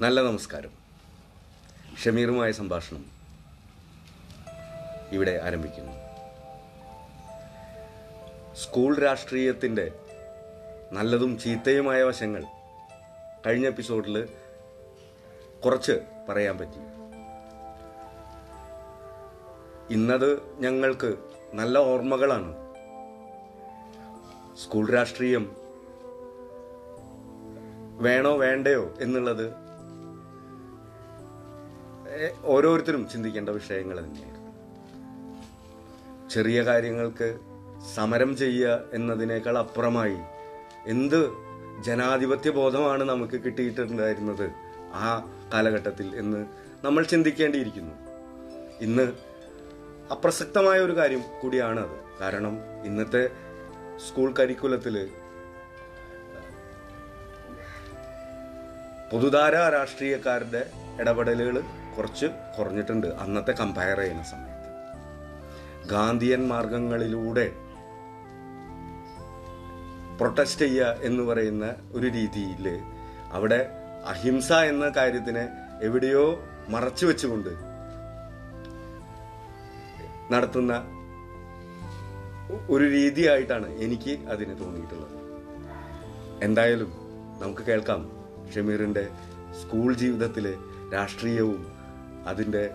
നല്ല നമസ്കാരം. ഷമീറുമായ സംഭാഷണം ഇവിടെ ആരംഭിക്കുന്നു. സ്കൂൾ രാഷ്ട്രീയത്തിന്റെ നല്ലതും ചീത്തയുമായ വശങ്ങൾ കഴിഞ്ഞ എപ്പിസോഡിൽ കുറച്ച് പറയാൻ പറ്റി. ഇന്നത് ഞങ്ങൾക്ക് നല്ല ഓർമ്മകളാണ്. സ്കൂൾ രാഷ്ട്രീയം വേണോ വേണ്ടയോ എന്നുള്ളത് ഓരോരുത്തരും ചിന്തിക്കേണ്ട വിഷയങ്ങൾ തന്നെയായിരുന്നു. ചെറിയ കാര്യങ്ങൾക്ക് സമരം ചെയ്യുക എന്നതിനേക്കാൾ അപ്പുറമായി എന്ത് ജനാധിപത്യ ബോധമാണ് നമുക്ക് കിട്ടിയിട്ടുണ്ടായിരുന്നത് ആ കാലഘട്ടത്തിൽ എന്ന് നമ്മൾ ചിന്തിക്കേണ്ടിയിരിക്കുന്നു. ഇന്ന് അപ്രസക്തമായ ഒരു കാര്യം കൂടിയാണ് അത്. കാരണം ഇന്നത്തെ സ്കൂൾ കരിക്കുലത്തിൽ പൊതുധാര രാഷ്ട്രീയക്കാരുടെ ഇടപെടലുകൾ കുറച്ച് കുറഞ്ഞിട്ടുണ്ട്. അന്നത്തെ കമ്പയർ ചെയ്യുന്ന സമയത്ത്. ഗാന്ധിയൻ മാർഗങ്ങളിലൂടെ പ്രൊട്ടസ്റ്റ് ചെയ്യുക എന്ന് പറയുന്ന ഒരു രീതിയിൽ അവിടെ അഹിംസ എന്ന കാര്യത്തിനെ എവിടെയോ മറച്ചു വെച്ചുകൊണ്ട് നടത്തുന്ന ഒരു രീതിയായിട്ടാണ് എനിക്ക് അതിന് തോന്നിയിട്ടുള്ളത്. എന്തായാലും നമുക്ക് കേൾക്കാം. ഷമീറിന്റെ സ്കൂൾ ജീവിതത്തിലെ രാഷ്ട്രീയവും അതിന്റെ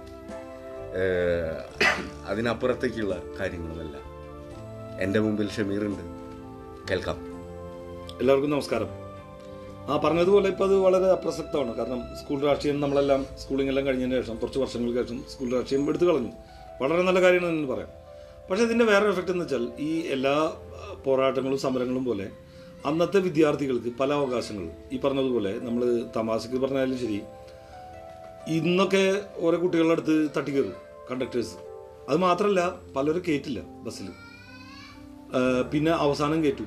അതിനപ്പുറത്തേക്കുള്ള കാര്യങ്ങളുമെല്ലാം എന്റെ മുമ്പിൽ ഷമീറുണ്ട്. കേൾക്കാം. എല്ലാവർക്കും നമസ്കാരം. ആ പറഞ്ഞതുപോലെ ഇപ്പോൾ അത് വളരെ അപ്രസക്തമാണ്. കാരണം സ്കൂൾ രാഷ്ട്രീയം നമ്മളെല്ലാം സ്കൂളിംഗ് എല്ലാം കഴിഞ്ഞതിന് ശേഷം കുറച്ച് വർഷങ്ങൾക്ക് ശേഷം സ്കൂൾ രാഷ്ട്രീയം എടുത്തു കളഞ്ഞു. വളരെ നല്ല കാര്യമാണ് എന്ന് പറയാം. പക്ഷേ ഇതിന്റെ വേറെ എഫക്റ്റ് എന്ന് വെച്ചാൽ ഈ എല്ലാ പോരാട്ടങ്ങളും സമരങ്ങളും പോലെ അന്നത്തെ വിദ്യാർത്ഥികൾക്ക് പല അവകാശങ്ങളും. ഈ പറഞ്ഞതുപോലെ നമ്മൾ തമാശക്ക് പറഞ്ഞാലും ശരി ഇന്നൊക്കെ ഓരോ കുട്ടികളുടെ അടുത്ത് തട്ടിക്കയറും കണ്ടക്ടേഴ്സ് അത് മാത്രമല്ല പലരും കയറ്റില്ല ബസ്സിൽ. പിന്നെ അവസാനം കയറ്റു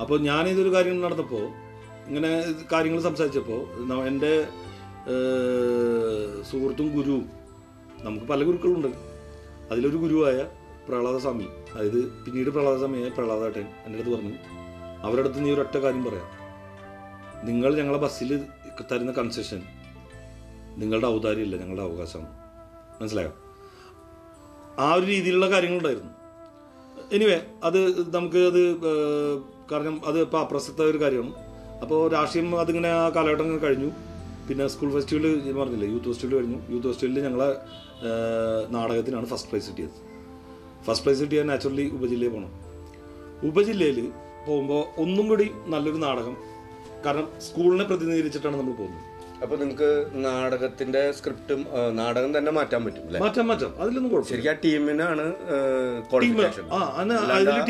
അപ്പോൾ ഞാൻ ഇതൊരു കാര്യം നടന്നപ്പോൾ ഇങ്ങനെ കാര്യങ്ങൾ സംസാരിച്ചപ്പോൾ എന്റെ സുഹൃത്തും ഗുരുവും നമുക്ക് പല ഗുരുക്കളുണ്ട്. അതിലൊരു ഗുരുവായ പ്രഹ്ലാദ സ്വാമി അതായത് പിന്നീട് പ്രഹ്ലാദ സ്വാമിയായ പ്രഹ്ലാദേട്ടൻ എന്റെ അടുത്ത് പറഞ്ഞു അവരുടെ അടുത്ത് നീ ഒരൊറ്റ കാര്യം പറയാം. നിങ്ങൾ ഞങ്ങളെ ബസ്സിൽ തരുന്ന കൺസെഷൻ നിങ്ങളുടെ ഔദാര്യമല്ല ഞങ്ങളുടെ അവകാശമാണ്. മനസ്സിലായോ? ആ ഒരു രീതിയിലുള്ള കാര്യങ്ങളുണ്ടായിരുന്നു. എനിവേ അത് നമുക്ക് അത് കാരണം അത് ഇപ്പോൾ അപ്രസക്ത ഒരു കാര്യമാണ്. അപ്പോൾ രാഷ്ട്രീയം അതിങ്ങനെ ആ കാലഘട്ടം കഴിഞ്ഞു. പിന്നെ സ്കൂൾ ഫെസ്റ്റിവൽ പറഞ്ഞില്ലേ യൂത്ത് ഫെസ്റ്റിവൽ കഴിഞ്ഞു. യൂത്ത് ഫെസ്റ്റിവലിൽ ഞങ്ങളെ നാടകത്തിനാണ് ഫസ്റ്റ് പ്രൈസ് കിട്ടിയത്. ഫസ്റ്റ് പ്രൈസ് കിട്ടിയാൽ നാച്ചുറലി ഉപജില്ലയിൽ പോകണം ഉപജില്ലയിൽ പോകുമ്പോൾ ഒന്നും കൂടി നല്ലൊരു നാടകം കാരണം സ്കൂളിനെ പ്രതിനിധീകരിച്ചിട്ടാണ് നമ്മൾ പോകുന്നത്. അപ്പൊ നിങ്ങൾക്ക് നാടകത്തിന്റെ സ്ക്രിപ്റ്റും നാടകം തന്നെ മാറ്റാൻ പറ്റും മാറ്റാൻ മാറ്റാം അതിലൊന്നും കുഴപ്പമില്ല. ശരിക്കും ആ ടീമിനാണ്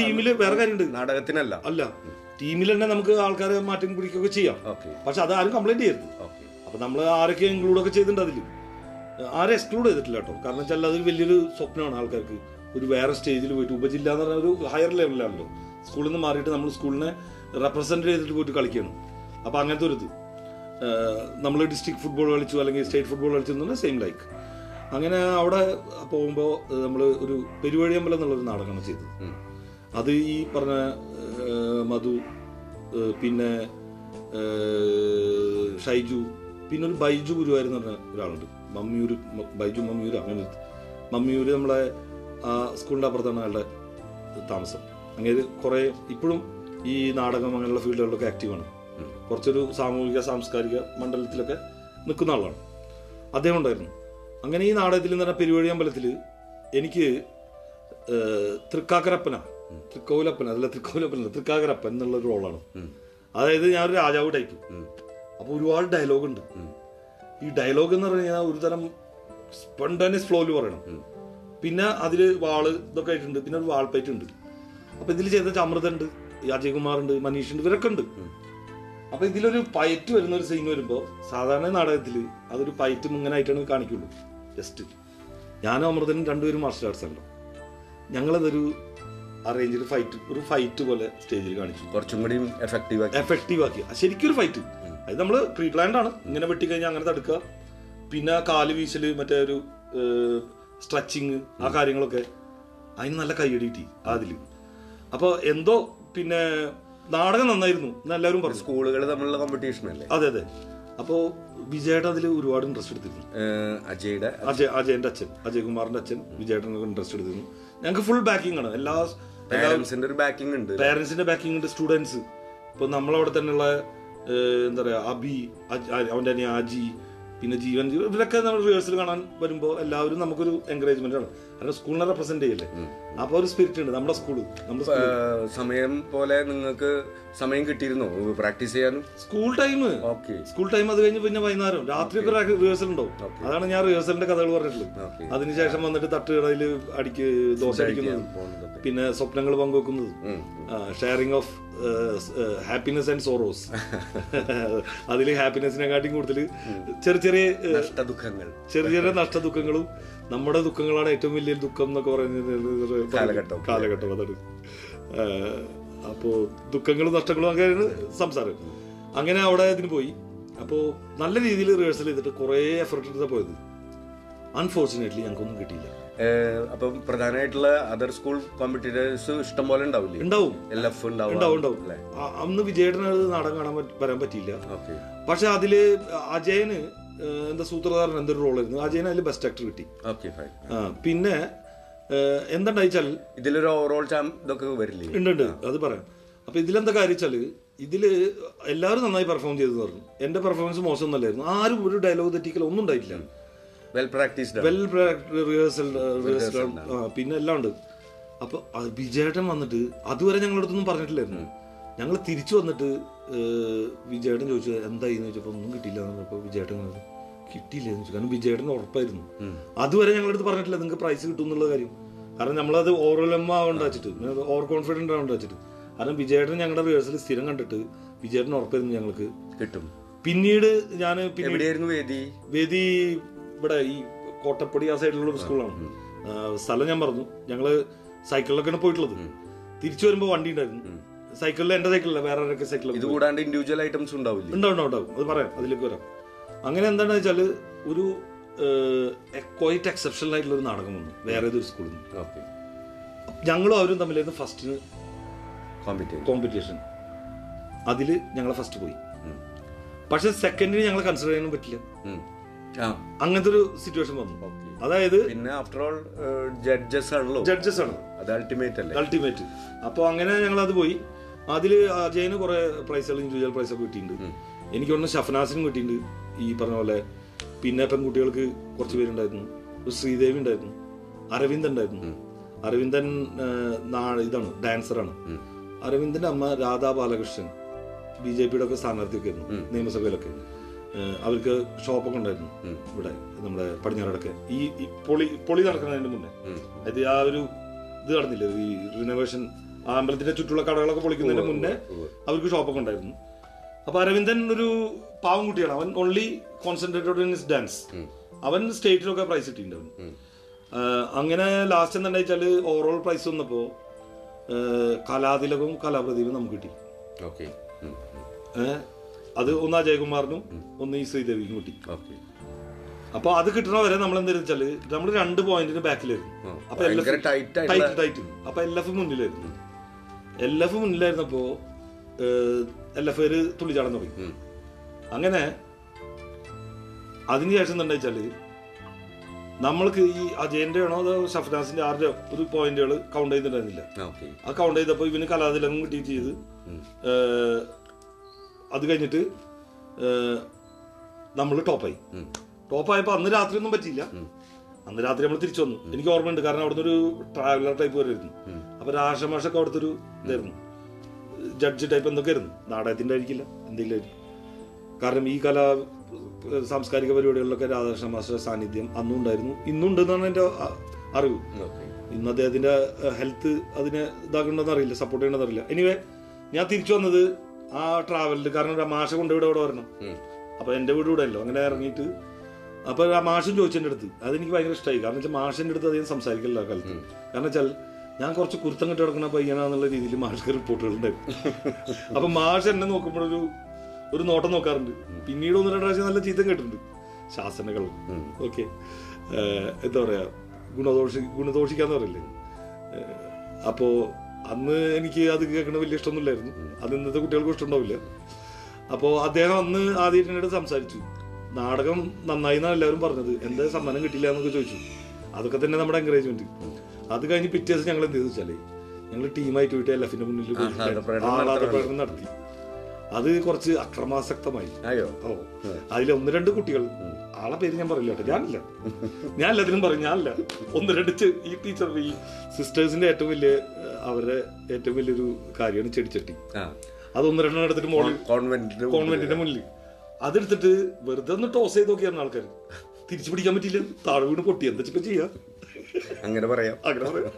ടീമിൽ വേറെ കാര്യമുണ്ട്. നാടകത്തിനല്ല. അല്ല ടീമിൽ തന്നെ നമുക്ക് ആൾക്കാരെ മാറ്റം പിടിക്കുകയൊക്കെ ചെയ്യാം. പക്ഷെ അത് ആരും കംപ്ലൈന്റ് ചെയ്യരുത്. അപ്പൊ നമ്മൾ ആരൊക്കെ ഇൻക്ലൂഡ് ഒക്കെ ചെയ്തിട്ടുണ്ട് അതിൽ ആരെ എക്സ്ക്ലൂഡ് ചെയ്തിട്ടില്ല കേട്ടോ. കാരണം വെച്ചാൽ അതൊരു വലിയൊരു സ്വപ്നമാണ് ആൾക്കാർക്ക്. ഒരു വേറെ സ്റ്റേജിൽ പോയിട്ട് ഉപജില്ല എന്ന് പറഞ്ഞ ഒരു ഹയർ ലെവലിലാണല്ലോ സ്കൂളിൽ നിന്ന് മാറിയിട്ട് നമ്മൾ സ്കൂളിനെ റെപ്രസെന്റ് ചെയ്തിട്ട് പോയിട്ട് കളിക്കണം അപ്പൊ അങ്ങനത്തെ ഒരു ഇത്. നമ്മൾ ഡിസ്ട്രിക്ട് ഫുട്ബോൾ കളിച്ചു അല്ലെങ്കിൽ സ്റ്റേറ്റ് ഫുട്ബോൾ കളിച്ചു എന്ന് സെയിം ലൈക്ക് അങ്ങനെ അവിടെ പോകുമ്പോൾ നമ്മൾ ഒരു പെരുവഴിയമ്പലം എന്നുള്ളൊരു നാടകമാണ് ചെയ്തത്. അത് ഈ പറഞ്ഞ മധു പിന്നെ ഷൈജു പിന്നെ ഒരു ബൈജു ഗുരുവായൂർ എന്ന് പറഞ്ഞ ഒരാളുണ്ട്. മമ്മിയൂര് ബൈജു മമ്മിയൂര് അങ്ങനെ മമ്മിയൂര് നമ്മളെ ആ സ്കൂളിന്റെ അപ്പുറത്താണ് അയാളുടെ താമസം. അങ്ങനെ കുറേ ഇപ്പോഴും ഈ നാടകം അങ്ങനെയുള്ള ഫീൽഡുകളിലൊക്കെ ആക്റ്റീവാണ് കുറച്ചൊരു സാമൂഹിക സാംസ്കാരിക മണ്ഡലത്തിലൊക്കെ നിൽക്കുന്ന ആളാണ്. അദ്ദേഹം ഉണ്ടായിരുന്നു. അങ്ങനെ ഈ നാടകത്തിൽ എന്ന് പറഞ്ഞാൽ പെരുവഴി അമ്പലത്തിൽ എനിക്ക് തൃക്കാക്കരപ്പന തൃക്കോലപ്പന അതല്ല തൃക്കോലപ്പന തൃക്കാക്കരപ്പൻ എന്നുള്ള ഒരു റോളാണ് അതായത് ഞാനൊരു രാജാവ് ടൈപ്പ് അപ്പോൾ ഒരുപാട് ഡയലോഗ് ഉണ്ട്. ഈ ഡയലോഗ് എന്ന് പറഞ്ഞു കഴിഞ്ഞാൽ ഒരു തരം സ്പണ്ടനിയസ് ഫ്ലോയിൽ പറയണം. പിന്നെ അതിൽ വാൾ ഇതൊക്കെ ആയിട്ടുണ്ട്. പിന്നെ ഒരു വാൾപ്പേറ്റ് ഉണ്ട്. അപ്പൊ ഇതിൽ ചെയ്ത അമൃത ഉണ്ട് അജയകുമാർ ഉണ്ട് മനീഷ് ഉണ്ട് ഇവരൊക്കെ ഉണ്ട്. അപ്പൊ ഇതിലൊരു പയറ്റ് വരുന്ന ഒരു സീൻ വരുമ്പോ സാധാരണ നാടകത്തിൽ അതൊരു പയറ്റ് മുങ്ങനായിട്ടാണ് കാണിക്കുള്ളൂ. ജസ്റ്റ് ഞാനും അമൃതനും രണ്ടുപേരും മാർഷൽ ആർട്സ് ഉണ്ടോ ഞങ്ങളതൊരു അറേഞ്ച് ഫൈറ്റ് ഒരു ഫൈറ്റ് പോലെ സ്റ്റേജിൽ കാണിച്ചു. കുറച്ചും കൂടി എഫക്റ്റീവ് ആക്കി. എഫക്റ്റീവ് ആക്കി. ശരിക്കും ഒരു ഫൈറ്റ് അത് നമ്മൾ പ്രീ പ്ലാൻഡ് ആണ്. ഇങ്ങനെ വെട്ടിക്കഴിഞ്ഞാൽ അങ്ങനെ തടുക്കുക പിന്നെ കാൽ വീശൽ മറ്റേ ഒരു സ്ട്രെച്ചിങ് ആ കാര്യങ്ങളൊക്കെ അതിന് നല്ല കൈയടി കിട്ടി അതിൽ അപ്പോൾ എന്തോ പിന്നെ നാടകം നന്നായിരുന്നു എല്ലാവരും പറഞ്ഞു. സ്കൂളുകൾ തമ്മിലുള്ള കോമ്പറ്റീഷൻ അല്ലേ? അതെ അതെ. അപ്പോ വിജയേട്ടൻ അതിൽ ഒരുപാട് ഇൻട്രസ്റ്റ് എടുത്തിരുന്നു. അജയുടെ അജയ് അജയന്റെ അച്ഛൻ അജയ് കുമാറിന്റെ അച്ഛൻ വിജയേട്ടൻ ഇൻട്രസ്റ്റ് എടുത്തിരുന്നു. ഞങ്ങൾക്ക് ഫുൾ ബാക്കിംഗ് ആണ്. എല്ലാ പാരന്റ്സിന്റെ ഒരു ബാക്കിംഗ് ഉണ്ട്. പേരൻസിന്റെ ബാക്കിംഗ് ഉണ്ട് സ്റ്റുഡൻസ് ഇപ്പൊ നമ്മളവിടെ തന്നെയുള്ള എന്താ പറയാ അബി അവന്റെ അനിയ അജി പിന്നെ ജീവൻ ജീവൻ ഇവരൊക്കെ നമ്മൾ റിഹേഴ്സൽ കാണാൻ വരുമ്പോൾ എല്ലാവരും നമുക്കൊരു എൻകറേജ്മെന്റ് ആണ്. കാരണം സ്കൂളിനെ റെപ്രസെന്റ് ചെയ്യല്ലേ? അപ്പൊ ഒരു സ്പിരിറ്റ് ഉണ്ട് നമ്മുടെ സ്കൂളിൽ നമ്മുടെ സമയം പോലെ നിങ്ങൾക്ക് സമയം കിട്ടിയിരുന്നോ പ്രാക്ടീസ് ചെയ്യാനും? School time okay school time അത് കഴിഞ്ഞ് പിന്നെ വൈകുന്നേരം. രാത്രി ഒക്കെ റിഹേഴ്സൽ ഉണ്ടാവും. അതാണ് ഞാൻ റിഹേഴ്സലിന്റെ കഥകൾ പറഞ്ഞിട്ടുള്ളത്. അതിനുശേഷം വന്നിട്ട് തട്ടുകടയിൽ അടിക്ക് ദോശ അടിക്കുന്നത്. പിന്നെ സ്വപ്നങ്ങൾ പങ്കുവെക്കുന്നത്. Sharing of happiness and sorrows അതിൽ ഹാപ്പിനെസിനെക്കാട്ടിയും കൂടുതൽ ചെറിയ ചെറിയ നഷ്ടദുഃഖങ്ങൾ. നഷ്ട ദുഃഖങ്ങൾ ചെറിയ ചെറിയ നഷ്ടദുഃഖങ്ങളും നമ്മുടെ ദുഃഖങ്ങളാണ് ഏറ്റവും വലിയ ദുഃഖം എന്നൊക്കെ പറയുന്നത് കാലഘട്ടം. കാലഘട്ടം അതാണ്. അപ്പോൾ ദുഃഖങ്ങളും നഷ്ടങ്ങളും അങ്ങനെയാണ് സംസാരം. അങ്ങനെ അവിടെ ഇതിന് പോയി. അപ്പോൾ നല്ല രീതിയിൽ റിഹേഴ്സൽ ചെയ്തിട്ട് കുറേ എഫർട്ട് എടുത്താൽ പോയത്. അൺഫോർച്ചുനേറ്റ്ലി ഞങ്ങൾക്കൊന്നും കിട്ടിയില്ല. അപ്പം പ്രധാനമായിട്ടുള്ള അതർ സ്കൂൾ കോമ്പറ്റീറ്റേഴ്സ് ഇഷ്ടം പോലെ ഉണ്ടാവില്ലേ? ഉണ്ടാവും. എല്ലാ എഫ് ഉണ്ടാവും ഉണ്ടാവും. ഉണ്ടാവും അന്ന് വിജയേട്ടന് നാടകം കാണാൻ വരാൻ പറ്റിയില്ല. ഓക്കെ. പക്ഷെ അതിൽ അജയന് എന്താ സൂത്രധാരൻ എന്തൊരു റോളായിരുന്നു? അജയന് അതിൽ ബെസ്റ്റ് ആക്ടർ കിട്ടി. ആ, പിന്നെ ഏഹ്, എന്താണ്ടായിച്ചാൽ ഇതിലൊരു ഓവറോൾ ഇതൊക്കെ വരില്ലേ? ഉണ്ട് ഉണ്ട്. അത് പറയാം. അപ്പൊ ഇതിലെന്താ കാര്യം വെച്ചാൽ ഇതിൽ എല്ലാവരും നന്നായി പെർഫോം ചെയ്തു പറഞ്ഞു. എന്റെ പെർഫോമൻസ് മോശം ഒന്നല്ലായിരുന്നു ആരും ഒരു ഡയലോഗ് തെറ്റിക്കൽ ഒന്നും ഉണ്ടായിട്ടില്ല. Well practised well rehearsal rehearsal പിന്നെ എല്ലാം ഉണ്ട്. അപ്പൊ വിജയേട്ടൻ വന്നിട്ട് അതുവരെ ഞങ്ങളുടെ അടുത്തൊന്നും പറഞ്ഞിട്ടില്ലായിരുന്നു. ഞങ്ങൾ തിരിച്ചു വന്നിട്ട് വിജയേട്ടൻ ചോദിച്ചു എന്തായി എന്ന് ചോദിച്ചപ്പോൾ ഒന്നും കിട്ടിയില്ല എന്ന് പറഞ്ഞപ്പോൾ വിജയേട്ടൻ പറഞ്ഞു, കിട്ടിയില്ല എന്ന് ചോദിച്ചു. കാരണം വിജയേട്ടൻ ഉറപ്പായിരുന്നു. അതുവരെ ഞങ്ങളടുത്ത് പറഞ്ഞിട്ടില്ല നിങ്ങൾക്ക് പ്രൈസ് കിട്ടും എന്നുള്ള കാര്യം. കാരണം നമ്മളത് ഓവറലമ്മ ആവണ്ട വെച്ചിട്ട് ഓവർ കോൺഫിഡന്റ് ആവണ്ട വെച്ചിട്ട്. കാരണം വിജയേട്ടൻ ഞങ്ങളുടെ റിഹേഴ്സൽ സ്ഥിരം കണ്ടിട്ട് വിജയേട്ടൻ ഉറപ്പായിരുന്നു ഞങ്ങൾക്ക്. കിട്ടും. പിന്നീട് ഞാൻ വേദി? വേദി ഇവിടെ ഈ കോട്ടപ്പടി ആ സൈഡിലുള്ള സ്കൂളാണ് സ്ഥലം ഞാൻ പറഞ്ഞു. ഞങ്ങൾ സൈക്കിളിലൊക്കെയാണ് പോയിട്ടുള്ളത്. തിരിച്ചു വരുമ്പോൾ വണ്ടി ഉണ്ടായിരുന്നു. സൈക്കിളിൽ എന്റെ സൈക്കിളില്ല വേറെ ആരൊക്കെ ഇത് സൈക്കിളിൽ കൂടാണ്ട് ഇൻഡിവിജ്വൽ ഐറ്റംസ് ഉണ്ടാവില്ല? ഉണ്ടാവും ഉണ്ടാവും അത് പറയാം അതിലേക്ക് വരാം. അങ്ങനെ എന്താണെന്ന് വെച്ചാൽ ഒരു ക്വൈറ്റ് എക്സെപ്ഷണൽ ആയിട്ടുള്ള ഒരു നാടകം വന്നു. വേറെ ഏതൊരു സ്കൂളിൽ നിന്ന് ഞങ്ങളും അവരും തമ്മിലായിരുന്നു ഫസ്റ്റ് കോമ്പറ്റീഷൻ അതിൽ ഞങ്ങൾ ഞങ്ങളെ ഫസ്റ്റ് പോയി. പക്ഷെ സെക്കൻഡിന് ഞങ്ങൾ കൺസിഡർ ചെയ്യാനും പറ്റില്ല. അങ്ങനത്തെ ഒരു സിറ്റുവേഷൻ വന്നു. അതായത് പിന്നെ ആഫ്റ്റർ ഓൾ ജഡ്ജസ് ആണല്ലോ. ജഡ്ജസ് ആണ്. അത് അൾട്ടിമേറ്റ് അല്ലേ? അൾട്ടിമേറ്റ് അപ്പോൾ അങ്ങനെ ഞങ്ങൾ അത് പോയി. അതിൽ അജയന് കുറെ പ്രൈസുകൾ ഇൻഡിവിജ്വൽ പ്രൈസ് ഒക്കെ കിട്ടിയിട്ടുണ്ട്. എനിക്ക് ഒന്ന് ഷഫനാസിനും കിട്ടിയിട്ടുണ്ട് ഈ പറഞ്ഞ പോലെ പിന്നെ പെൺകുട്ടികൾക്ക് കുറച്ച് പേരുണ്ടായിരുന്നു. ഒരു ശ്രീദേവി ഉണ്ടായിരുന്നു. അരവിന്ദ് ഉണ്ടായിരുന്നു. അരവിന്ദൻ ഇതാണ് ഡാൻസറാണ് അരവിന്ദന്റെ അമ്മ രാധാ ബാലകൃഷ്ണൻ ബി ജെ പിയുടെ ഒക്കെ സ്ഥാനാർത്ഥിയൊക്കെ ആയിരുന്നു നിയമസഭയിലൊക്കെ. അവർക്ക് ഷോപ്പൊക്കെ ഉണ്ടായിരുന്നു ഇവിടെ നമ്മുടെ പടിഞ്ഞാറടൊക്കെ. ഈ പൊളി പൊളി നടക്കുന്നതിന് മുന്നേ. അതായത് ആ ഒരു ഇത് നടന്നില്ല ഈ റിനോവേഷൻ അമ്പലത്തിന്റെ ചുറ്റുള്ള കടകളൊക്കെ പൊളിക്കുന്നതിന് മുന്നേ അവർക്ക് ഷോപ്പൊക്കെ ഉണ്ടായിരുന്നു. അപ്പൊ അരവിന്ദൻ ഒരു പാവം കുട്ടിയാണ്. അവൻ only concentrated in his dance അവൻ സ്റ്റേറ്റിലൊക്കെ പ്രൈസ് കിട്ടിയിട്ടുണ്ട് അവൻ അങ്ങനെ ലാസ്റ്റ് എന്താണെന്ന് വെച്ചാൽ ഓവറോൾ പ്രൈസ് വന്നപ്പോ ആഹ് കലാതിലകവും കലാപ്രദീപും നമുക്ക് കിട്ടി. അത് ഒന്ന് അജയകുമാറിനും ഒന്ന് ഈ ശ്രീദേവിക്കും കിട്ടി. അപ്പൊ അത് കിട്ടണ വരെ നമ്മൾ എന്താ വെച്ചാൽ നമ്മൾ രണ്ട് പോയിന്റിന് ബാക്കിലായിരുന്നു അപ്പൊ എൽ എഫ് ടൈറ്റ് ടൈറ്റ് അപ്പൊ എൽ എഫ് മുന്നിലായിരുന്നു. എൽ എഫ് മുന്നിലായിരുന്നപ്പോ എൽ എഫ് പേര് തുള്ളിച്ചാടാൻ തുടങ്ങി. അങ്ങനെ അതിനുശേഷം എന്താ വെച്ചാൽ നമ്മൾക്ക് ഈ അജയന്റെ ആണോ അതോ ഷഫ്നാസിന്റെ ആരുടെ ഒരു പോയിന്റുകൾ കൗണ്ട് ചെയ്തിട്ടുണ്ടായിരുന്നില്ല. ആ കൗണ്ട് ചെയ്തപ്പോൾ ഇവന് കലാതിലകം കിട്ടി ചെയ്ത്. അത് കഴിഞ്ഞിട്ട് നമ്മൾ ടോപ്പായി ടോപ്പായപ്പോൾ അന്ന് രാത്രി ഒന്നും പറ്റിയില്ല അന്ന് രാത്രി നമ്മൾ തിരിച്ചു വന്നു. എനിക്ക് ഓർമ്മയുണ്ട്. കാരണം അവിടുന്ന് ഒരു ട്രാവലർ ടൈപ്പ് വരുമായിരുന്നു. അപ്പൊ രാഷമാഷൊക്കെ അവിടുത്തെ ഒരു ഇതായിരുന്നു. ജഡ്ജ് ടൈപ്പ് എന്തൊക്കെ ആയിരുന്നു നാടകത്തിന്റെ ആയിരിക്കില്ല. എന്തെങ്കിലും കാരണം ഈ കല സാംസ്കാരിക പരിപാടികളിലൊക്കെ രാധാകൃഷ്ണ മാസ്റ്റർ സാന്നിധ്യം അന്നും ഉണ്ടായിരുന്നു. ഇന്നും ഉണ്ടെന്നാണ് എന്റെ അ- അറിവ്. ഇന്ന് അദ്ദേഹത്തിന്റെ ഹെൽത്ത് അതിനെ ഇതാക്കണമെന്ന് അറിയില്ല. സപ്പോർട്ട് ചെയ്യണമെന്ന് അറിയില്ല. എനിവേ ഞാൻ തിരിച്ചു വന്നത് ആ ട്രാവലിൽ കാരണം മാഷ കൊണ്ട് ഇവിടെ ഇവിടെ വരണം അപ്പൊ എന്റെ വീട് ഇവിടെ അല്ലോ അങ്ങനെ ഇറങ്ങിയിട്ട് അപ്പൊ ആ മാഷൻ ചോദിച്ചതിന്റെ അടുത്ത്. അതെനിക്ക് ഭയങ്കര ഇഷ്ടമായി കാരണം വെച്ചാൽ മാഷിന്റെ അടുത്ത് അധികം സംസാരിക്കില്ല ആ കാലത്ത്. കാരണം വെച്ചാൽ ഞാൻ കുറച്ച് കുർത്തം കെട്ടി കിടക്കുന്ന പയ്യനാന്നുള്ള രീതിയിൽ മാഷ്ക്ക് റിപ്പോർട്ടുകൾ ഉണ്ടായിരുന്നു. അപ്പൊ മാഷ് എന്നെ നോക്കുമ്പോഴൊരു ഒരു നോട്ടം നോക്കാറുണ്ട്. പിന്നീട് ഒന്ന് രണ്ട് പ്രാവശ്യം നല്ല ചീത്തം കേട്ടിട്ടുണ്ട്. ശാസനകൾ. ഓക്കെ. എന്താ പറയാ? ഗുണദോഷി ഗുണദോഷിക്കാന്ന് പറയില്ലേ? അപ്പോ അന്ന് എനിക്ക് അത് കേൾക്കണ വലിയ ഇഷ്ടമൊന്നുമില്ലായിരുന്നു. അത് ഇന്നത്തെ കുട്ടികൾക്ക് ഇഷ്ടമുണ്ടാവില്ല. അപ്പോൾ അദ്ദേഹം അന്ന് ആദ്യം എന്നോട് സംസാരിച്ചു. നാടകം നന്നായി എന്നാണ് എല്ലാവരും പറഞ്ഞത്. എന്താ സമ്മാനം കിട്ടില്ല എന്നൊക്കെ ചോദിച്ചു. അതൊക്കെ തന്നെ നമ്മുടെ എൻകറേജ്മെന്റ് അത് കഴിഞ്ഞ് പിറ്റേ ദിവസം ഞങ്ങൾ എന്ത് ചെയ്തു വെച്ചാലേ ഞങ്ങൾ ടീമായിട്ട് പോയിട്ട് എൽ എഫിന്റെ മുന്നിൽ ആഹ്ലാദ പ്രകടനം നടത്തി. അത് കുറച്ച് അക്രമാസക്തമായി. ഓ അതിൽ ഒന്ന് രണ്ട് കുട്ടികൾ. ആളെ പേര് ഞാൻ പറയില്ല കേട്ടോ. ഞാനില്ല. ഞാൻ എല്ലാത്തിനും പറയും ഞാനില്ല. ഒന്ന് രണ്ട് ഈ ടീച്ചർ ഈ സിസ്റ്റേഴ്സിന്റെ ഏറ്റവും വലിയ അവരുടെ ഏറ്റവും വലിയൊരു കാര്യമാണ് ചെടിച്ചട്ടി. അത് ഒന്ന് രണ്ടെണ്ണം എടുത്തിട്ട് മോളിൽ കോൺവെന്റിന്റെ മുന്നിൽ അതെടുത്തിട്ട് വെറുതെ ഒന്ന് ടോസ് ചെയ്ത് നോക്കിയാണ് ആൾക്കാർ തിരിച്ചു പിടിക്കാൻ പറ്റില്ല താഴെ വീണ് പൊട്ടി. എന്താ ചെയ്യാ? അങ്ങനെ പറയാം. അങ്ങനെ പറയാം.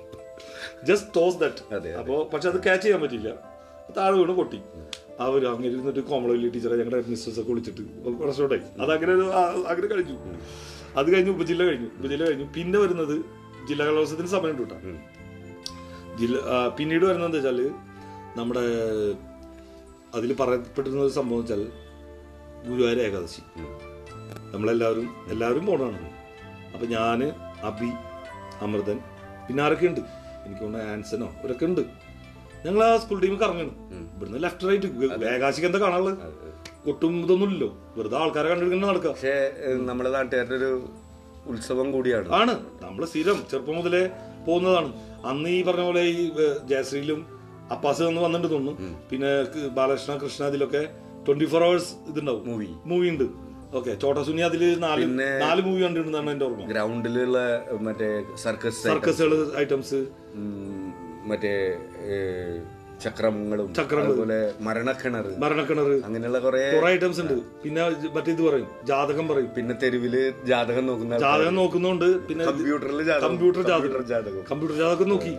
ജസ്റ്റ് ടോസ് ദാറ്റ് അതെ, അപ്പോ പക്ഷെ അത് ക്യാച്ച് ചെയ്യാൻ പറ്റില്ല താഴെ വീണ് പൊട്ടി. അവർ അങ്ങനെ ഇരുന്നിട്ട് കോമളവല്ലി ടീച്ചറെ ഞങ്ങളുടെ മിസ്സസ് ഒക്കെ വിളിച്ചിട്ട് പ്രശ്നമുണ്ടായി അത് അങ്ങനെ ഒരു അങ്ങനെ കഴിഞ്ഞു. അത് കഴിഞ്ഞ് ഉപജില്ല കഴിഞ്ഞു. ഉപജില്ല കഴിഞ്ഞു. പിന്നെ വരുന്നത് ജില്ലാ കലോത്സവത്തിന് സമയം കേട്ടോ. ജില്ല പിന്നീട് വരുന്നത് എന്താ വെച്ചാൽ നമ്മുടെ അതിൽ പറയപ്പെട്ടിരുന്ന ഒരു സംഭവം വെച്ചാൽ ഗുരുവായൂർ ഏകാദശി നമ്മളെല്ലാവരും എല്ലാവരും പോണതാണ്. അപ്പം ഞാൻ അബി അമൃതൻ പിന്നെ ആരൊക്കെ ഉണ്ട് എനിക്ക് തോന്നുന്നു ആൻസനോ ഇവരൊക്കെ ഉണ്ട്. ഞങ്ങൾ ആ സ്കൂൾ ടീം കറങ്ങണം ഇവിടുന്ന് ലെഫ്റ്റ് റൈറ്റ് ഏകാശിക്ക് എന്താ കാണാനുള്ളത്? കൊട്ടും ഇതൊന്നുമില്ലല്ലോ. വെറുതെ ആൾക്കാരെ കണ്ടെടുക്കുന്ന നടക്കുക പക്ഷേ നമ്മുടെ നാട്ടുകാരുടെ ഒരു ഉത്സവം കൂടിയാണ്. ആണ്. നമ്മൾ സ്ഥിരം ചെറുപ്പം മുതലേ പോകുന്നതാണ്. അന്ന് ഈ പറഞ്ഞ പോലെ ഈ ജയശ്രീയിലും അപ്പാസ് എന്ന് വന്നിട്ട് തോന്നുന്നു. പിന്നെ ബാലകൃഷ്ണ കൃഷ്ണ അതിലൊക്കെ ട്വന്റി ഫോർ അവേഴ്സ് ഇതുണ്ടാവും. മൂവി മൂവി ഉണ്ട്. ഓക്കെ ചോട്ടസുനി അതിൽ നാല് നാല് മൂവി കണ്ടിരുന്നതാണ് എന്റെ ഓർമ്മ. ഗ്രൗണ്ടിലുള്ള മറ്റേ സർക്കസ് സർക്കസുകൾ ഐറ്റംസ് മറ്റേ ചക്രങ്ങളും. അതുപോലെ മരണക്കിണർ. മരണക്കിണർ. അങ്ങനെയുള്ള കുറെ കുറെ ഐറ്റംസ് ഉണ്ട്. പിന്നെ മറ്റേ ഇത് പറയും. ജാതകം പറയും. പിന്നെ തെരുവിൽ ജാതകം നോക്കുന്ന ജാതകം നോക്കുന്നുണ്ട്. പിന്നെ കമ്പ്യൂട്ടറിൽ ജാതകം. കമ്പ്യൂട്ടർ ജാതകം. കമ്പ്യൂട്ടർ ജാതകം. കമ്പ്യൂട്ടർ ജാതകം നോക്കി.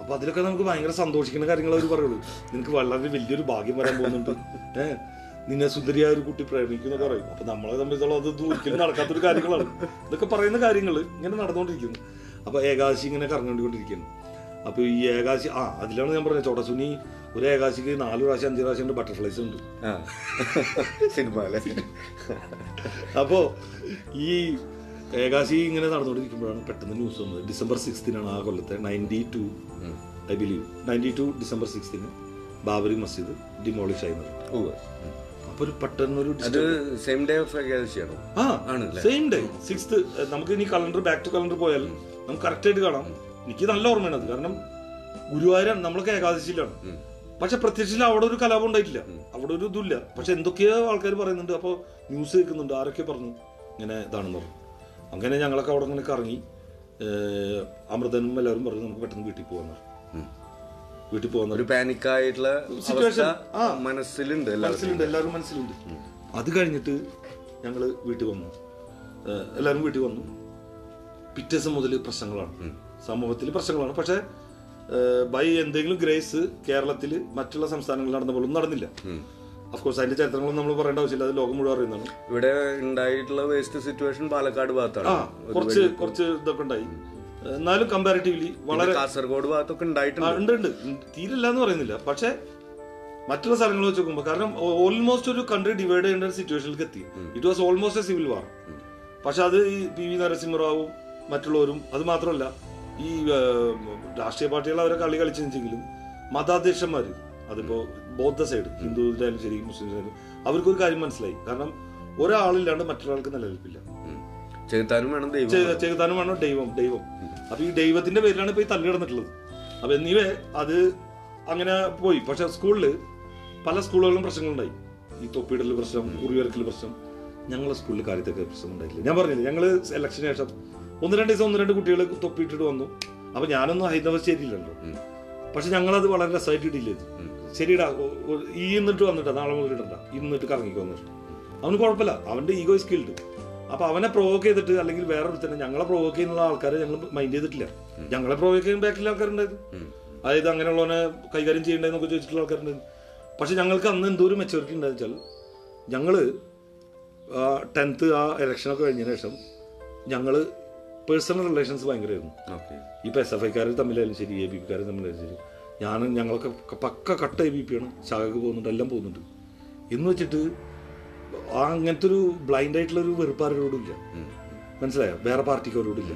അപ്പൊ അതിലൊക്കെ നമുക്ക് ഭയങ്കര സന്തോഷിക്കുന്ന കാര്യങ്ങൾ അവർ പറയുള്ളൂ. നിനക്ക് വളരെ വലിയൊരു ഭാഗ്യം വരാൻ പോകുന്നുണ്ട്. ഏഹ് നിന്നെ സുന്ദരിയായ ഒരു കുട്ടി പ്രേമിക്കുന്നു പറയും. അപ്പൊ നമ്മളെ സംബന്ധിച്ചോളം അത് ഒരിക്കലും നടക്കാത്തൊരു കാര്യങ്ങളാണ്. ഇതൊക്കെ പറയുന്ന കാര്യങ്ങൾ ഇങ്ങനെ നടന്നുകൊണ്ടിരിക്കുന്നു. അപ്പൊ ഏകാദശി ഇങ്ങനെ കറങ്ങേണ്ടിക്കൊണ്ടിരിക്കുന്നു അപ്പൊ ഈ ഏകാദശി ആ അതിലാണ് ഞാൻ പറഞ്ഞത്. ചോടസുനി ഒരു ഏകാശിക്ക് നാല് പ്രാവശ്യം അഞ്ച് പ്രാവശ്യം ബട്ടർഫ്ലൈസ് ഉണ്ട്. സിനിമ അപ്പോ ഈ ഏകാശി ഇങ്ങനെ നടന്നുകൊണ്ടിരിക്കുമ്പോഴാണ് പെട്ടെന്ന് ന്യൂസ് വന്നത്. ഡിസംബർ സിക്സ്റ്റീനാണ് ആ കൊല്ലത്തെ ninety two I believe. Ninety two December sixteen Babri Masjid demolish ആയി. ഉവ്വ്. അപ്പൊ ഒരു പെട്ടെന്ന് ഒരു അത് സെയിം ഡേ ഓഫ് ഏകാദശിയാണോ? ആ ആണല്ലേ? സെയിം ഡേ സിക്സ്ത് നമുക്ക് ഇനി കലണ്ടർ ബാക്ക് ടു കലണ്ടർ പോയാൽ നമുക്ക് കറക്റ്റ് ആയിട്ട് കാണാം. എനിക്ക് നല്ല ഓർമ്മയാണ് അത്. കാരണം ഗുരുവായൂരാണ് നമ്മളൊക്കെ ഏകാദശിയിലാണ്. പക്ഷെ പ്രത്യക്ഷത്തിൽ അവിടെ ഒരു കലാപം ഉണ്ടായിട്ടില്ല. അവിടെ ഒരു ഇതില്ല പക്ഷെ എന്തൊക്കെയോ ആൾക്കാർ പറയുന്നുണ്ട്. അപ്പോൾ ന്യൂസ് കേൾക്കുന്നുണ്ട്. ആരൊക്കെ പറഞ്ഞു? ഇങ്ങനെ ഇതാണെന്ന് പറഞ്ഞു. അങ്ങനെ ഞങ്ങളൊക്കെ അവിടെ ഇങ്ങനെ കറങ്ങി അമൃതനും എല്ലാവരും പറഞ്ഞു നമുക്ക് പെട്ടെന്ന് വീട്ടിൽ പോകാൻ. വീട്ടിൽ പോകുന്ന ഒരു പാനിക് ആയിട്ടുള്ള Situation. ആ. മനസ്സിലുണ്ട് മനസ്സിലുണ്ട് എല്ലാവരും മനസ്സിലുണ്ട്. അത് കഴിഞ്ഞിട്ട് ഞങ്ങൾ വീട്ടിൽ വന്നു. എല്ലാവരും വീട്ടിൽ വന്നു. പിറ്റേ ദിവസം മുതൽ പ്രശ്നങ്ങളാണ്. സമൂഹത്തിൽ പ്രശ്നങ്ങളാണ്. പക്ഷേ ബൈ എന്തെങ്കിലും ഗ്രേസ് കേരളത്തിൽ മറ്റുള്ള സംസ്ഥാനങ്ങളിൽ നടന്ന പോലും നടന്നില്ല. അഫ്കോഴ്സ് അതിന്റെ ചരിത്രങ്ങളൊന്നും നമ്മൾ പറയേണ്ട ആവശ്യമില്ല. അത് ലോകം മുഴുവൻ അറിയുന്നതാണ്. ഇവിടെ ഉണ്ടായിട്ടുള്ള വേസ്റ്റ് സിറ്റുവേഷൻ പാലക്കാട് ഭാഗത്താണ്. കുറച്ച് കുറച്ച് ഇതൊക്കെ ഉണ്ടായി. എന്നാലും കമ്പാരിറ്റീവ്ലി വളരെ കാസർഗോഡ് ഭാഗത്തൊക്കെ ഉണ്ടായിട്ടുണ്ട്. ഉണ്ട് തീരില്ല എന്ന് പറയുന്നില്ല. പക്ഷെ മറ്റുള്ള സ്ഥലങ്ങൾ വെച്ച് നോക്കുമ്പോൾ കാരണം ഓൾമോസ്റ്റ് ഒരു കൺട്രി ഡിവൈഡ് ചെയ്യേണ്ട ഒരു സിറ്റുവേഷനിലേക്ക് എത്തി. It was almost a civil war പക്ഷെ അത് ഈ പി വി നരസിംഹറാവും മറ്റുള്ളവരും അത് മാത്രമല്ല ഈ രാഷ്ട്രീയ പാർട്ടികൾ അവരെ കളി കളിച്ചെങ്കിലും മതാധ്യക്ഷന്മാർ അതിപ്പോ ബൗദ്ധ സൈഡ് ഹിന്ദുവിലായാലും ശരി മുസ്ലിം അവർക്കൊരു കാര്യം മനസ്സിലായി. കാരണം ഒരാളില്ലാണ്ട് മറ്റൊരാൾക്ക് നിലനിൽപ്പില്ല. ചെയ്താനും വേണം ദൈവം. ചെയ്താനും വേണം ദൈവം ദൈവം. അപ്പൊ ഈ ദൈവത്തിന്റെ പേരിലാണ് ഇപ്പൊ ഈ തല്ലി കിടന്നിട്ടുള്ളത്. അപ്പൊ എന്നിവ അത് അങ്ങനെ പോയി. പക്ഷെ സ്കൂളിൽ പല സ്കൂളുകളിലും പ്രശ്നങ്ങളുണ്ടായി. ഈ തൊപ്പിയിടൽ പ്രശ്നം കുറിയിറക്കൽ പ്രശ്നം ഞങ്ങളെ സ്കൂളിൽ കാര്യത്തൊക്കെ പ്രശ്നം ഉണ്ടായിട്ടില്ല. ഞാൻ പറഞ്ഞില്ല ഞങ്ങൾ ഇലക്ഷന് ശേഷം ഒന്ന് രണ്ട് ദിവസം ഒന്ന് രണ്ട് കുട്ടികൾ തൊപ്പിയിട്ടിട്ട് വന്നു. അപ്പൊ ഞാനൊന്നും ഹൈദരാബാദ് ശരിയില്ലല്ലോ പക്ഷെ ഞങ്ങളത് വളരെ രസമായിട്ട് ഡീൽ ചെയ്തു ശരിടാ ഈ എന്നിട്ട് വന്നിട്ടാ നാളെ മുതൽ ഇടണ്ട. ഇന്നിട്ട് കറങ്ങിക്കോ വന്നിട്ട് അവന് കുഴപ്പമില്ല. അവന്റെ ഈഗോ സ്കിൽഡ് അപ്പൊ അവനെ പ്രൊവോക്ക് ചെയ്തിട്ട് അല്ലെങ്കിൽ വേറെ തന്നെ ഞങ്ങളെ പ്രൊവോക്ക് ചെയ്യുന്ന ആൾക്കാരെ ഞങ്ങൾ മൈൻഡ് ചെയ്തിട്ടില്ല. ഞങ്ങളെ പ്രൊവോക്ക് ചെയ്യുന്ന ബാക്കിലെ ആൾക്കാരുണ്ടായിരുന്നു. അതായത് അങ്ങനെയുള്ളവനെ കൈകാര്യം ചെയ്യണ്ടെന്നൊക്കെ ചോദിച്ചിട്ടുള്ള ആൾക്കാരുണ്ടായിരുന്നു. പക്ഷെ ഞങ്ങൾക്ക് അന്ന് എന്തോ ഒരു മെച്ചൂരിറ്റി ഉണ്ടെന്ന് വെച്ചാൽ ഞങ്ങൾ ടെൻത്ത് ആ ഇലക്ഷനൊക്കെ കഴിഞ്ഞതിന് ശേഷം ഞങ്ങൾ പേഴ്സണൽ റിലേഷൻസ് ഭയങ്കരമായിരുന്നു ഇപ്പൊ എസ് എഫ് ഐക്കാർ തമ്മിലായാലും ശരി എ ബി പിക്കാർ തമ്മിലായാലും ശരി ഞാൻ ഞങ്ങളൊക്കെ പക്ക കട്ട എ ബി പി ആണ്. ശാഖക്ക് പോകുന്നുണ്ട് എല്ലാം പോകുന്നുണ്ട്. എന്ന് വെച്ചിട്ട് അങ്ങനത്തെ ഒരു ബ്ലൈൻഡ് ആയിട്ടുള്ള ഒരു വെറുപ്പ് ആരോടും ഇല്ല മനസ്സിലായോ? വേറെ പാർട്ടിക്ക് അവരോടില്ല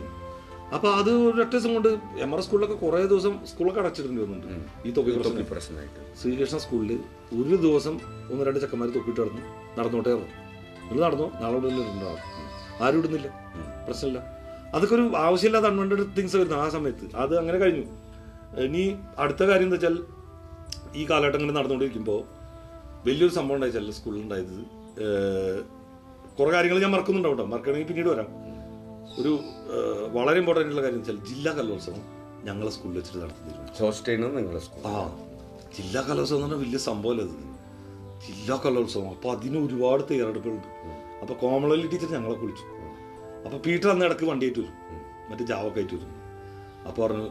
അപ്പൊ അത് ഒരൊറ്റ ദിവസം കൊണ്ട് എം ആർ സ്കൂളിലൊക്കെ കുറെ ദിവസം സ്കൂളൊക്കെ അടച്ചിട്ടുണ്ട് വന്നിട്ടുണ്ട്. ഈ തൊപ്പി പ്രശ്നം. തൊപ്പി പ്രശ്നമായിട്ട്. ശ്രീകൃഷ്ണ സ്കൂളിൽ ഒരു ദിവസം ഒന്ന് രണ്ട് ചെക്കന്മാർ തൊപ്പിട്ട് നടന്നു. നടന്നോട്ടേ ഇറങ്ങും നിങ്ങൾ നടന്നോ. നാളെ ഇടുന്നുണ്ടാവും ആരും ഇടുന്നില്ല. പ്രശ്നമില്ല. അതൊക്കെ ഒരു ആവശ്യമില്ലാത്ത അൺവണ്ടഡ് തിങ്സ് വരുന്നു ആ സമയത്ത്. അത് അങ്ങനെ കഴിഞ്ഞു. ഇനി അടുത്ത കാര്യം എന്താ വെച്ചാൽ ഈ കാലഘട്ടം ഇങ്ങനെ നടന്നുകൊണ്ടിരിക്കുമ്പോൾ വലിയൊരു സംഭവം ഉണ്ടായിച്ചല്ല സ്കൂളിൽ ഉണ്ടായത്. കുറെ കാര്യങ്ങൾ ഞാൻ മറക്കുന്നുണ്ടാവും കേട്ടോ. മറക്കണമെങ്കിൽ പിന്നീട് വരാം. ഒരു വളരെ ഇമ്പോർട്ടന്റ് ഉള്ള കാര്യം വെച്ചാൽ ജില്ലാ കലോത്സവം ഞങ്ങളെ സ്കൂളിൽ വെച്ചിട്ട് നടത്തിയിരുന്നു. നിങ്ങളുടെ സ്കൂൾ ആ ജില്ലാ കലോത്സവം എന്ന് പറഞ്ഞാൽ വലിയ സംഭവമല്ല അത്? ജില്ലാ കലോത്സവം. അപ്പോൾ അതിന് ഒരുപാട് തയ്യാറെടുപ്പുകളുണ്ട്. അപ്പോൾ കോമളലി ടീച്ചർ ഞങ്ങളെ കുളിച്ചു. അപ്പോൾ പീറ്റർ അന്ന് ഇടയ്ക്ക് വണ്ടിയായിട്ട് വരും. മറ്റേ ജാവൊക്കെ ആയിട്ട് വരും. അപ്പോൾ പറഞ്ഞു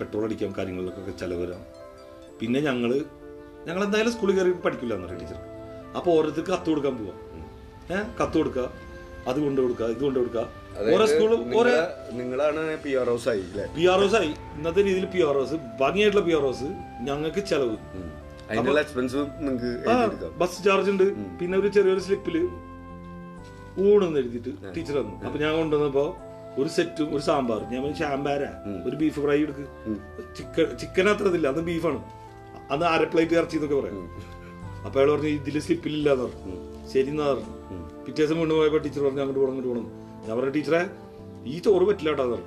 പെട്രോൾ അടിക്കാം കാര്യങ്ങളിലൊക്കെ ചിലവരാം വരാം. പിന്നെ ഞങ്ങൾ ഞങ്ങൾ എന്തായാലും സ്കൂളിൽ കയറി പഠിക്കില്ല എന്നറിയാം ടീച്ചർ അപ്പോൾ ഓരോരുത്തർക്ക് കത്ത് കൊടുക്കാൻ പോവാ. ഏഹ്? കത്ത് കൊടുക്കുക. അത് കൊണ്ട് കൊടുക്കുക ഇത് കൊണ്ട് കൊടുക്കുക. ഓരോ സ്കൂളും ഓരോ നിങ്ങളെ- നിങ്ങളാണ് പി ആർ ഹൗസ് ആയി പി ആർ ആയി. ഇന്നത്തെ രീതിയിൽ പി ആർ ഓസ് ഭംഗിയായിട്ടുള്ള പി ആർ ഓസ് ഞങ്ങൾക്ക് ചെലവ്. അതിനുള്ള എക്സ്പെൻസ് നിങ്ങൾക്ക് ബസ് ചാർജ് ഉണ്ട്. പിന്നെ ഒരു ചെറിയൊരു സ്ലിപ്പിൽ ഊണെന്ന് എഴുതിയിട്ട് ടീച്ചർ തന്നു അപ്പൊ ഞാൻ കൊണ്ടുവന്നപ്പോ ഒരു സെറ്റും ഒരു സാമ്പാർ ഞാൻ ഷാമ്പാര ഒരു ബീഫ് ഫ്രൈ എടുക്ക്. ചിക്കൻ ചിക്കൻ അത്ര ഇതില്ല അത് ബീഫാണ് അന്ന് അര പ്ലേറ്റ് ഇറച്ചി എന്നൊക്കെ പറയാം. അപ്പൊ അയാൾ പറഞ്ഞു ഇതിൽ സ്ലിപ്പിലില്ലാന്ന് പറഞ്ഞു. ശരി എന്നാ പറഞ്ഞു. പിറ്റേ ദിവസം വീണ്ടും പോയപ്പോ ടീച്ചർ പറഞ്ഞു അങ്ങോട്ട് പോകണം അങ്ങോട്ട് പോകണം ഞാൻ പറഞ്ഞു ടീച്ചറെ ഈ ചോറ് പറ്റില്ല കേട്ടോ പറഞ്ഞു.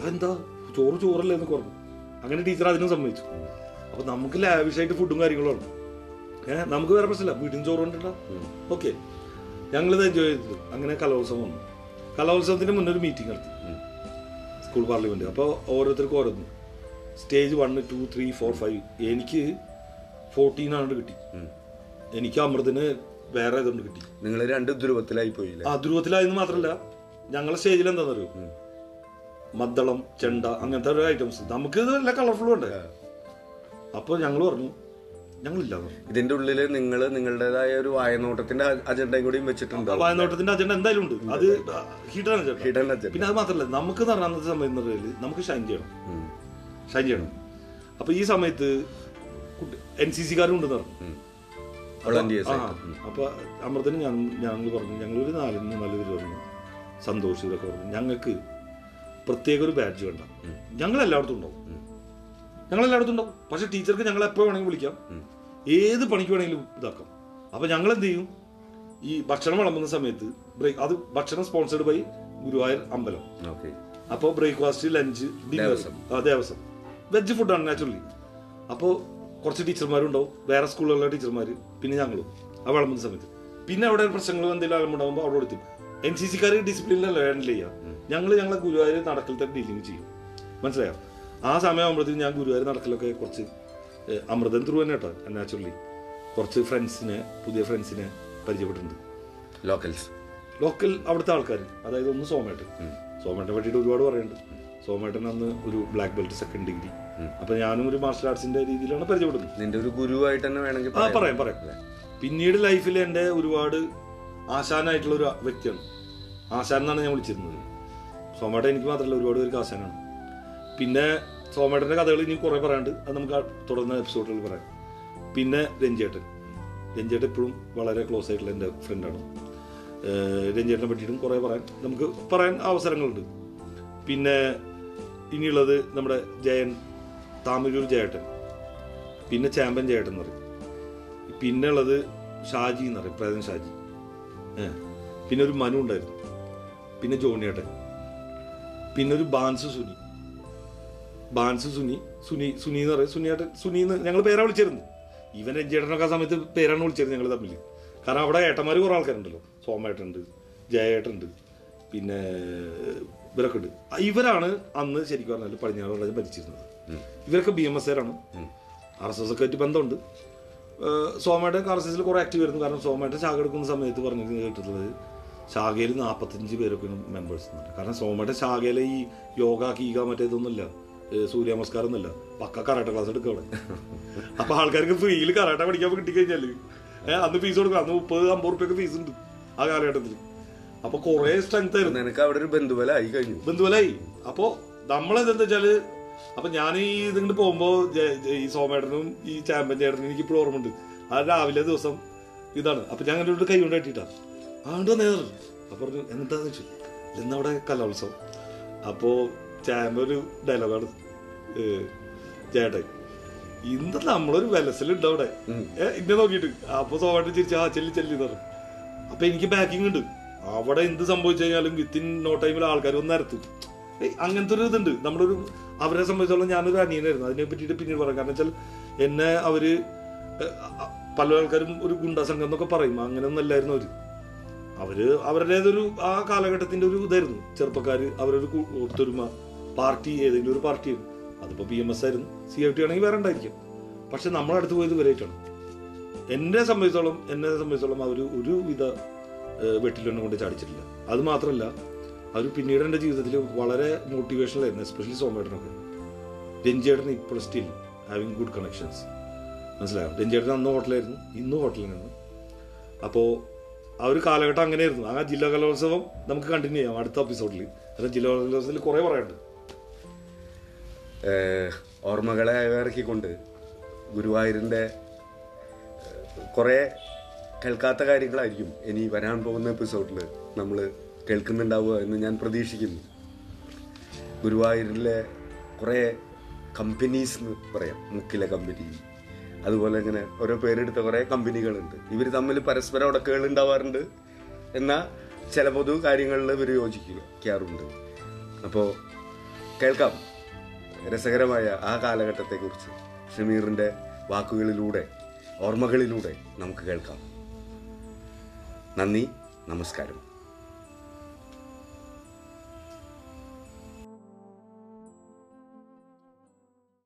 അതെന്താ? ചോറ് ചോറല്ലേ എന്ന് പറഞ്ഞു. അങ്ങനെ ടീച്ചർ അതിനും സമ്മതിച്ചു. അപ്പൊ നമുക്ക് ലാവിഷായിട്ട് ഫുഡും കാര്യങ്ങളുമാണ് ഏഹ് നമുക്ക് വേറെ പ്രശ്നമില്ല. വീട്ടിൽ ചോറ് കൊണ്ടിട്ടാ ഓക്കെ. ഞങ്ങളിത് എൻജോയ് ചെയ്തു. അങ്ങനെ കലോത്സവം വന്നു. കലോത്സവത്തിന് മുന്നേ ഒരു മീറ്റിംഗ് നടത്തി. School parliament. അപ്പോൾ ഓരോരുത്തർക്കും ഓരോന്ന്. Stage one two three four five എനിക്ക് ഫോർട്ടീൻ ആണ് കിട്ടി. എനിക്ക് അമൃതിന് വേറെ ഇതുകൊണ്ട് കിട്ടി. നിങ്ങൾ രണ്ട് ധ്രുവത്തിലായി പോയില്ലേ? ആ ധ്രുവത്തിലായെന്ന് മാത്രമല്ല ഞങ്ങളെ സ്റ്റേജിൽ എന്താന്ന് അറിയൂ മദ്ദളം ചെണ്ട അങ്ങനത്തെ ഒരു ഐറ്റംസ് നമുക്ക് നല്ല കളർഫുൾ ഉണ്ട്. അപ്പോൾ ഞങ്ങൾ പറഞ്ഞു ഞങ്ങളില്ല ഇതിന്റെ ഉള്ളിൽ നിങ്ങൾ നിങ്ങളുടേതായ ഒരു വായനോട്ടത്തിന്റെ അജണ്ട കൂടിയും വെച്ചിട്ടുണ്ട്? വായനോട്ടത്തിന്റെ അജണ്ട എന്തായാലും ഉണ്ട്. അത് ഹീറ്റർ ഹിഡൻ അജണ്ട പിന്നെ അത് മാത്രമല്ല നമുക്ക് നടന്നത് സമയം നമുക്ക് ഷൈൻ ചെയ്യണം. ഷൈൻ ചെയ്യണം. അപ്പൊ ഈ സമയത്ത് എൻ സി സിക്കാരും ഉണ്ടെന്ന് പറഞ്ഞു. വളണ്ടിയേഴ്സ് അപ്പൊ അമൃതന് ഞാൻ ഞങ്ങൾ പറഞ്ഞു നാലിൽ നിന്ന് നല്ലതിര് പേര് പറഞ്ഞു. സന്തോഷ് ഇതൊക്കെ പറഞ്ഞു. ഞങ്ങൾക്ക് പ്രത്യേക ഒരു ബാഡ്ജ് വേണ്ട. ഞങ്ങൾ എല്ലായിടത്തും ഉണ്ടാവും. ഞങ്ങൾ എല്ലായിടത്തും ഉണ്ടാവും. പക്ഷെ ടീച്ചർക്ക് ഞങ്ങൾ എപ്പോ വേണമെങ്കിലും വിളിക്കാം. ഏത് പണിക്ക് വേണമെങ്കിലും ഇതാക്കാം. അപ്പൊ ഞങ്ങൾ എന്ത് ചെയ്യും? ഈ ഭക്ഷണം വിളമ്പുന്ന സമയത്ത് ബ്രേക്ക് അത് ഭക്ഷണം സ്പോൺസേഡ് ബൈ ഗുരുവായൂർ അമ്പലം. ഓക്കെ. അപ്പോൾ ബ്രേക്ക്ഫാസ്റ്റ് ലഞ്ച് ഡിന്നർ. ആ ദേവസ്വം. വെജ് ഫുഡാണ് നാച്ചുറലി അപ്പോൾ കുറച്ച് ടീച്ചർമാരുണ്ടാവും വേറെ സ്കൂളിലുള്ള ടീച്ചർമാർ പിന്നെ ഞങ്ങളും. ആ വിളമ്പുന്ന സമയത്ത്. പിന്നെ അവിടെ പ്രശ്നങ്ങൾ എന്തെങ്കിലും അലമ്പുണ്ടാകുമ്പോൾ അവിടെ കൊടുത്തു എൻ സി സിക്കാർ ഡിസിപ്ലിനിലല്ല ഹാൻഡിൽ ചെയ്യുക ഞങ്ങൾ ഞങ്ങളെ ഗുരുവായൂർ നടക്കലത്തെ ഡീലിംഗ് ചെയ്യും. മനസ്സിലായോ? ആ സമയമാകുമ്പോഴത്തേക്കും ഞാൻ ഗുരുവായൂർ നടക്കലൊക്കെ കുറച്ച് അമൃതൻ ത്രൂ തന്നെ കേട്ടോ നാച്ചുറലി കുറച്ച് ഫ്രണ്ട്സിനെ പുതിയ ഫ്രണ്ട്സിനെ പരിചയപ്പെട്ടിട്ടുണ്ട്. ലോക്കൽസ് ലോക്കൽ അവിടുത്തെ ആൾക്കാർ അതായത് ഒന്ന് സോമേട്ടൻ. സോമേട്ടനെ പറ്റിയിട്ട് ഒരുപാട് പറയുന്നുണ്ട് സോമേട്ടൻ അന്ന് ഒരു ബ്ലാക്ക് ബെൽറ്റ് സെക്കൻഡ് ഡിഗ്രി അപ്പൊ ഞാനും ഒരു മാർഷൽ ആർട്സിന്റെ രീതിയിലാണ് പരിചയപ്പെടുന്നത്. നിന്റെ ഒരു ഗുരുവായിട്ട് തന്നെ വേണമെങ്കിൽ ആ പറയാം. പറയാം പിന്നീട് ലൈഫിൽ എന്റെ ഒരുപാട് ആശാനായിട്ടുള്ള ഒരു വ്യക്തിയാണ്. ആശാൻ എന്നാണ് ഞാൻ വിളിച്ചിരുന്നത്. സോമേട്ടൻ എനിക്ക് മാത്രമല്ല ഒരുപാട് പേർക്ക് ആശാനാണ്. പിന്നെ സോമേട്ടന്റെ കഥകൾ ഇനി കുറേ പറയാണ്ട് അത് നമുക്ക് തുടർന്ന എപ്പിസോഡുകൾ പറയാം. പിന്നെ രഞ്ജേട്ടൻ. രഞ്ജേട്ടൻ എപ്പോഴും വളരെ ക്ലോസ് ആയിട്ടുള്ള എന്റെ ഫ്രണ്ടാണ് രഞ്ജേട്ടനെ പറ്റിയിട്ടും കുറേ പറയാൻ നമുക്ക് പറയാൻ അവസരങ്ങളുണ്ട്. പിന്നെ ഇനിയുള്ളത് നമ്മുടെ ജയൻ താമരൂർ ചേട്ടൻ പിന്നെ ചേമ്പൻ ചേട്ടൻ എന്ന് പറയും. പിന്നെ ഉള്ളത് ഷാജി എന്ന് പറയും പ്രേതൻ ഷാജി. പിന്നെ ഒരു മനു ഉണ്ടായിരുന്നു പിന്നെ ജോണിയേട്ടൻ പിന്നെ ഒരു ബാൻസ് സുനി. ബാൻസ് സുനി സുനി സുനി എന്ന് പറയും. സുനിയേട്ടൻ സുനി എന്ന് ഞങ്ങൾ പേരാണ് വിളിച്ചിരുന്നു ഇവൻ രഞ്ജേട്ടനൊക്കെ ആ സമയത്ത് പേരാണ് വിളിച്ചിരുന്നത് ഞങ്ങൾ തമ്മിൽ കാരണം അവിടെ ഏട്ടന്മാർ കുറേ ആൾക്കാരുണ്ടല്ലോ. സോമേട്ടുണ്ട് ജയേട്ടുണ്ട് പിന്നെ ഇവരൊക്കെ ഉണ്ട്. ഇവരാണ് അന്ന് ശരിക്കും പറഞ്ഞാൽ പടിഞ്ഞാറ് രാജ്യം ഭരിച്ചിരുന്നത്. ഇവരൊക്കെ ബി എം എസ് ആരാണ് ആർ എസ് എസ് ഒക്കെ ആയിട്ട് ബന്ധമുണ്ട്. സോമയുടെ ആർ എസ് എസിൽ കുറെ ആക്റ്റീവ് ആയിരുന്നു. കാരണം സോമയുടെ ശാഖ എടുക്കുന്ന സമയത്ത് പറഞ്ഞിട്ട് കേട്ടിട്ടുള്ളത്. ശാഖയിൽ നാൽപ്പത്തഞ്ച് പേരൊക്കെ മെമ്പേഴ്സ് കാരണം സോമയുടെ ശാഖയിലെ ഈ യോഗ കീക മറ്റേതൊന്നുമില്ല സൂര്യ നമസ്കാരം ഒന്നുമില്ല പക്ക കറാട്ട ക്ലാസ് എടുക്കുക അവിടെ. അപ്പൊ ആൾക്കാർക്ക് ഫ്രീയിൽ കറാട്ട പഠിക്കാൻ കിട്ടിക്കഴിഞ്ഞാൽ ഏഹ് അന്ന് ഫീസ് കൊടുക്കണം. അന്ന് മുപ്പത് അമ്പത് റുപ്യൊക്കെ ഫീസ് ഉണ്ട് ആ കാലഘട്ടത്തിൽ അപ്പൊ കുറെ സ്ട്രെങ്ത് ആയിരുന്നു. നിനക്ക് അവിടെ ഒരു ബന്ധുവലായി കഴിഞ്ഞു. ബന്ധുവലായി അപ്പോ നമ്മളെന്താ വെച്ചാൽ അപ്പൊ ഞാൻ ഈ ഇതിങ്ങോട്ട് പോകുമ്പോ ഈ സോമേടനും ഈ ചാമ്പൻ ചേട്ടനും എനിക്ക് ഇപ്പോഴും ഓർമ്മയുണ്ട്. ആ രാവിലെ ദിവസം ഇതാണ്. അപ്പൊ ഞാൻ അങ്ങനെ കൈ കൊണ്ട് കെട്ടിട്ടാ ആണ്ട് നേർ അപ്പൊ പറഞ്ഞു എന്താന്ന് വെച്ചു? ഇന്നവിടെ കലോത്സവം. അപ്പോ ചാമ്പ ഒരു ഡയലോഗാണ് ചേട്ടൻ. ഇന്ന് നമ്മളൊരു വിലസലുണ്ട് അവിടെ. ഇന്നെ നോക്കിയിട്ട്. അപ്പൊ സോമായിട്ട് ചിരിച്ചു ആ ചെല്ലി ചെല്ലി എന്ന് പറഞ്ഞു. അപ്പൊ എനിക്ക് ബാക്കിംഗ് ഉണ്ട്. അവിടെ എന്ത് സംഭവിച്ചു കഴിഞ്ഞാലും വിത്തിൻ നോ ടൈമിൽ ആൾക്കാർ ഒന്ന് നിരത്തും. അങ്ങനത്തെ ഒരു ഇതുണ്ട്. നമ്മുടെ ഒരു അവരെ സംബന്ധിച്ചോളം ഞാനൊരു അനിയനായിരുന്നു. അതിനെ പറ്റിയിട്ട് പിന്നീട് പറയാം. കാരണം വെച്ചാൽ എന്നെ അവർ പല ആൾക്കാരും ഒരു ഗുണ്ടാ സംഘം എന്നൊക്കെ പറയും. അങ്ങനെയൊന്നും അല്ലായിരുന്നു അവർ. അവർ അവരുടേതൊരു ആ കാലഘട്ടത്തിന്റെ ഒരു ഇതായിരുന്നു. ചെറുപ്പക്കാര് അവരൊരു ഒത്തൊരുമ പാർട്ടി ഏതെങ്കിലും ഒരു പാർട്ടിയായിരുന്നു അതിപ്പോ പി എം എസ് ആയിരുന്നു. സി ഐ ടി ആണെങ്കിൽ വേറെ ഉണ്ടായിരിക്കും. പക്ഷെ നമ്മളടുത്ത് പോയത് ഇവരായിട്ടാണ്. എന്നെ സംബന്ധിച്ചോളം എന്നെ സംബന്ധിച്ചോളം അവർ ഒരു വിധ വെട്ടിലൊന്നും കൊണ്ട് ചാടിച്ചിട്ടില്ല. അത് മാത്രമല്ല അവർ പിന്നീട് എന്റെ ജീവിതത്തിൽ വളരെ മോട്ടിവേഷണൽ ആയിരുന്നു എസ്പെഷ്യലി സോമേട്ടനൊക്കെ. രഞ്ജിയേട്ടൻ ഇപ്പോൾ സ്റ്റിൽ ഹാവിങ് ഗുഡ് കണക്ഷൻസ് മനസ്സിലായോ? രഞ്ജിയേട്ടൻ അന്ന് ഹോട്ടലായിരുന്നു ഇന്നും ഹോട്ടലിനാണ് അപ്പോൾ ആ ഒരു കാലഘട്ടം അങ്ങനെ ആയിരുന്നു ആ ജില്ലാ കലോത്സവം നമുക്ക് കണ്ടിന്യൂ ചെയ്യാം അടുത്ത എപ്പിസോഡിൽ കാരണം ജില്ലാ കലോത്സവത്തിൽ കുറേ പറയാനുണ്ട്. ഓർമ്മകളെ അയവിറക്കിക്കൊണ്ട് ഗുരുവായൂരിന്റെ കുറേ കേൾക്കാത്ത കാര്യങ്ങളായിരിക്കും ഇനി വരാൻ പോകുന്ന എപ്പിസോഡിൽ നമ്മൾ കേൾക്കുന്നുണ്ടാവുക എന്ന് ഞാൻ പ്രതീക്ഷിക്കുന്നു. ഗുരുവായൂരിലെ കുറേ കമ്പനീസ് എന്ന് പറയാം. മുക്കിലെ കമ്പനി അതുപോലെ ഇങ്ങനെ ഓരോ പേരെടുത്ത കുറേ കമ്പനികളുണ്ട് ഇവർ തമ്മിൽ പരസ്പരം ഉടക്കുകൾ ഉണ്ടാവാറുണ്ട് എന്നാൽ ചില പൊതു കാര്യങ്ങളിൽ ഇവർ യോജിക്കാറുണ്ട്. അപ്പോൾ കേൾക്കാം രസകരമായ ആ കാലഘട്ടത്തെക്കുറിച്ച് ഷമീറിന്റെ വാക്കുകളിലൂടെ ഓർമ്മകളിലൂടെ നമുക്ക് കേൾക്കാം. നന്ദി നമസ്കാരം.